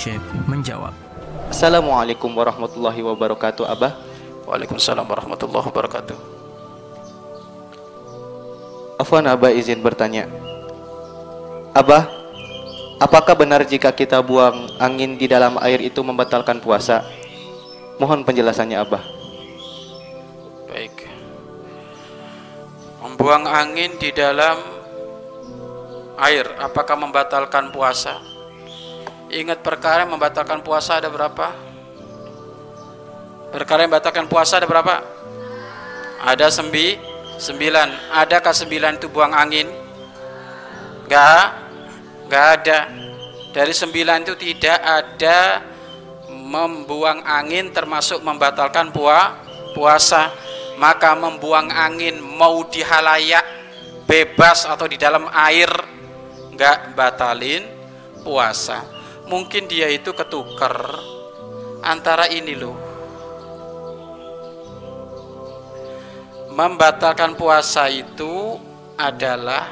Syekh menjawab. Assalamualaikum warahmatullahi wabarakatuh, Abah. Waalaikumsalam warahmatullahi wabarakatuh. Afwan Abah izin bertanya. Abah, apakah benar jika kita buang angin di dalam air itu membatalkan puasa? Mohon penjelasannya Abah. Baik. Membuang angin di dalam air apakah membatalkan puasa? Ingat perkara yang membatalkan puasa ada berapa? Perkara yang membatalkan puasa ada berapa? Ada sembi, sembilan. Adakah sembilan itu buang angin? Enggak, enggak ada. Dari sembilan itu tidak ada membuang angin termasuk membatalkan pua, puasa. Maka membuang angin mau di halayak bebas atau di dalam air enggak batalin puasa mungkin dia itu ketuker antara ini loh. Membatalkan puasa itu adalah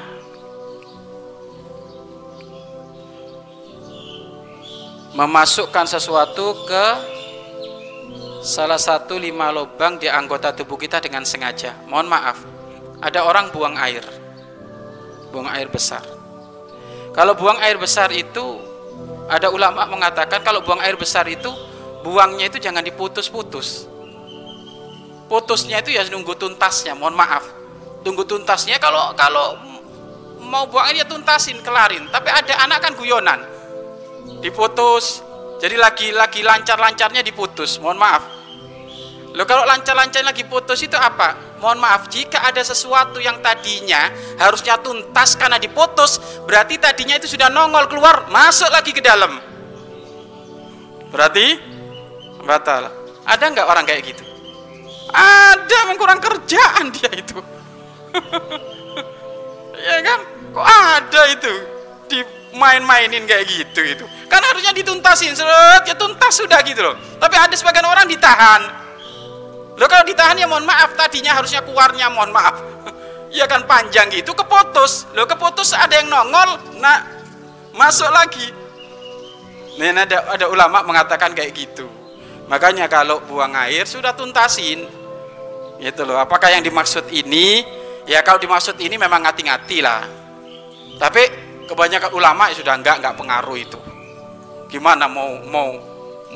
memasukkan sesuatu ke salah satu lima lubang di anggota tubuh kita dengan sengaja. Mohon maaf ada orang buang air buang air besar. Kalau buang air besar itu ada ulama mengatakan kalau buang air besar itu buangnya itu jangan diputus-putus. Putusnya itu ya nunggu tuntasnya, mohon maaf. Tunggu tuntasnya kalau kalau mau buang air ya tuntasin, kelarin. Tapi ada anak kan guyonan. Diputus. Jadi lagi lagi lancar-lancarnya diputus, mohon maaf. Lo kalau lancar-lancar lagi putus itu apa? mohon maaf jika ada sesuatu yang tadinya harusnya tuntas karena diputus berarti tadinya itu sudah nongol keluar masuk lagi ke dalam. Berarti batal. Ada nggak orang kayak gitu? Ada yang kurang kerjaan dia itu. Ya kan? Kok ada itu? Dimain-mainin kayak gitu itu. Kan harusnya dituntasin. Seret ya tuntas sudah gitu loh. Tapi ada sebagian orang ditahan Lo kalau ditahan ya mohon maaf tadinya harusnya keluarnya mohon maaf. ya kan panjang gitu keputus. Lo keputus ada yang nongol, nak masuk lagi. Nih ada ada ulama mengatakan kayak gitu. Makanya kalau buang air sudah tuntasin. Gitu loh. Apakah yang dimaksud ini? Ya kalau dimaksud ini memang ngati-ngati lah. Tapi kebanyakan ulama sudah enggak enggak pengaruh itu. Gimana mau mau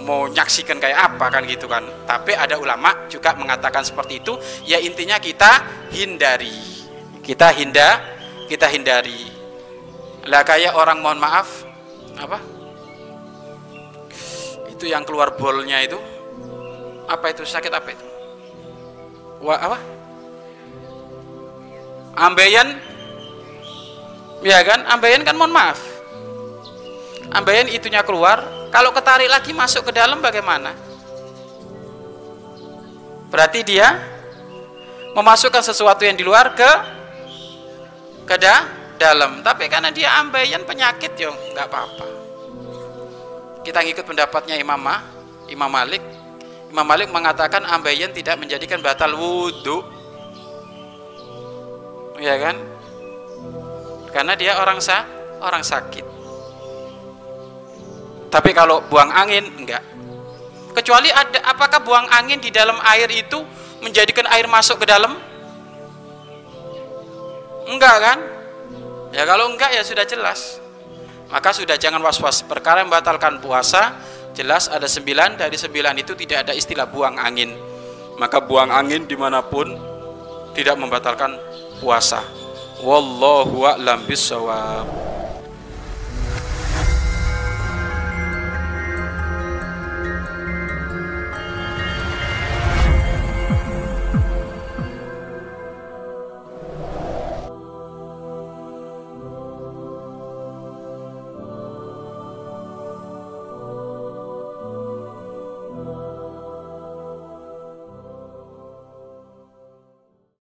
mau nyaksikan kayak apa kan gitu kan. Tapi ada ulama juga mengatakan seperti itu ya intinya kita hindari. Kita hinda kita hindari. Lah kayak orang mohon maaf apa? Itu yang keluar bolnya itu apa itu? Sakit apa itu? Wah, apa? Ambeien? Ya kan? Ambeien kan mohon maaf. Ambeien itunya keluar kalau ketarik lagi masuk ke dalam bagaimana? Berarti dia memasukkan sesuatu yang di luar ke ke da, dalam. Tapi karena dia ambeien penyakit yo nggak apa-apa. Kita ngikut pendapatnya Imam Ma, Imam Malik. Imam Malik mengatakan ambeien tidak menjadikan batal wudhu. Ya kan? Karena dia orang sa, orang sakit. Tapi kalau buang angin enggak. Kecuali ada apakah buang angin di dalam air itu menjadikan air masuk ke dalam? Enggak kan? Ya kalau enggak ya sudah jelas. Maka sudah jangan was-was. Perkara membatalkan puasa jelas ada sembilan dari sembilan itu tidak ada istilah buang angin. Maka buang angin di mana pun tidak membatalkan puasa. Wallahu a'lam bishawab.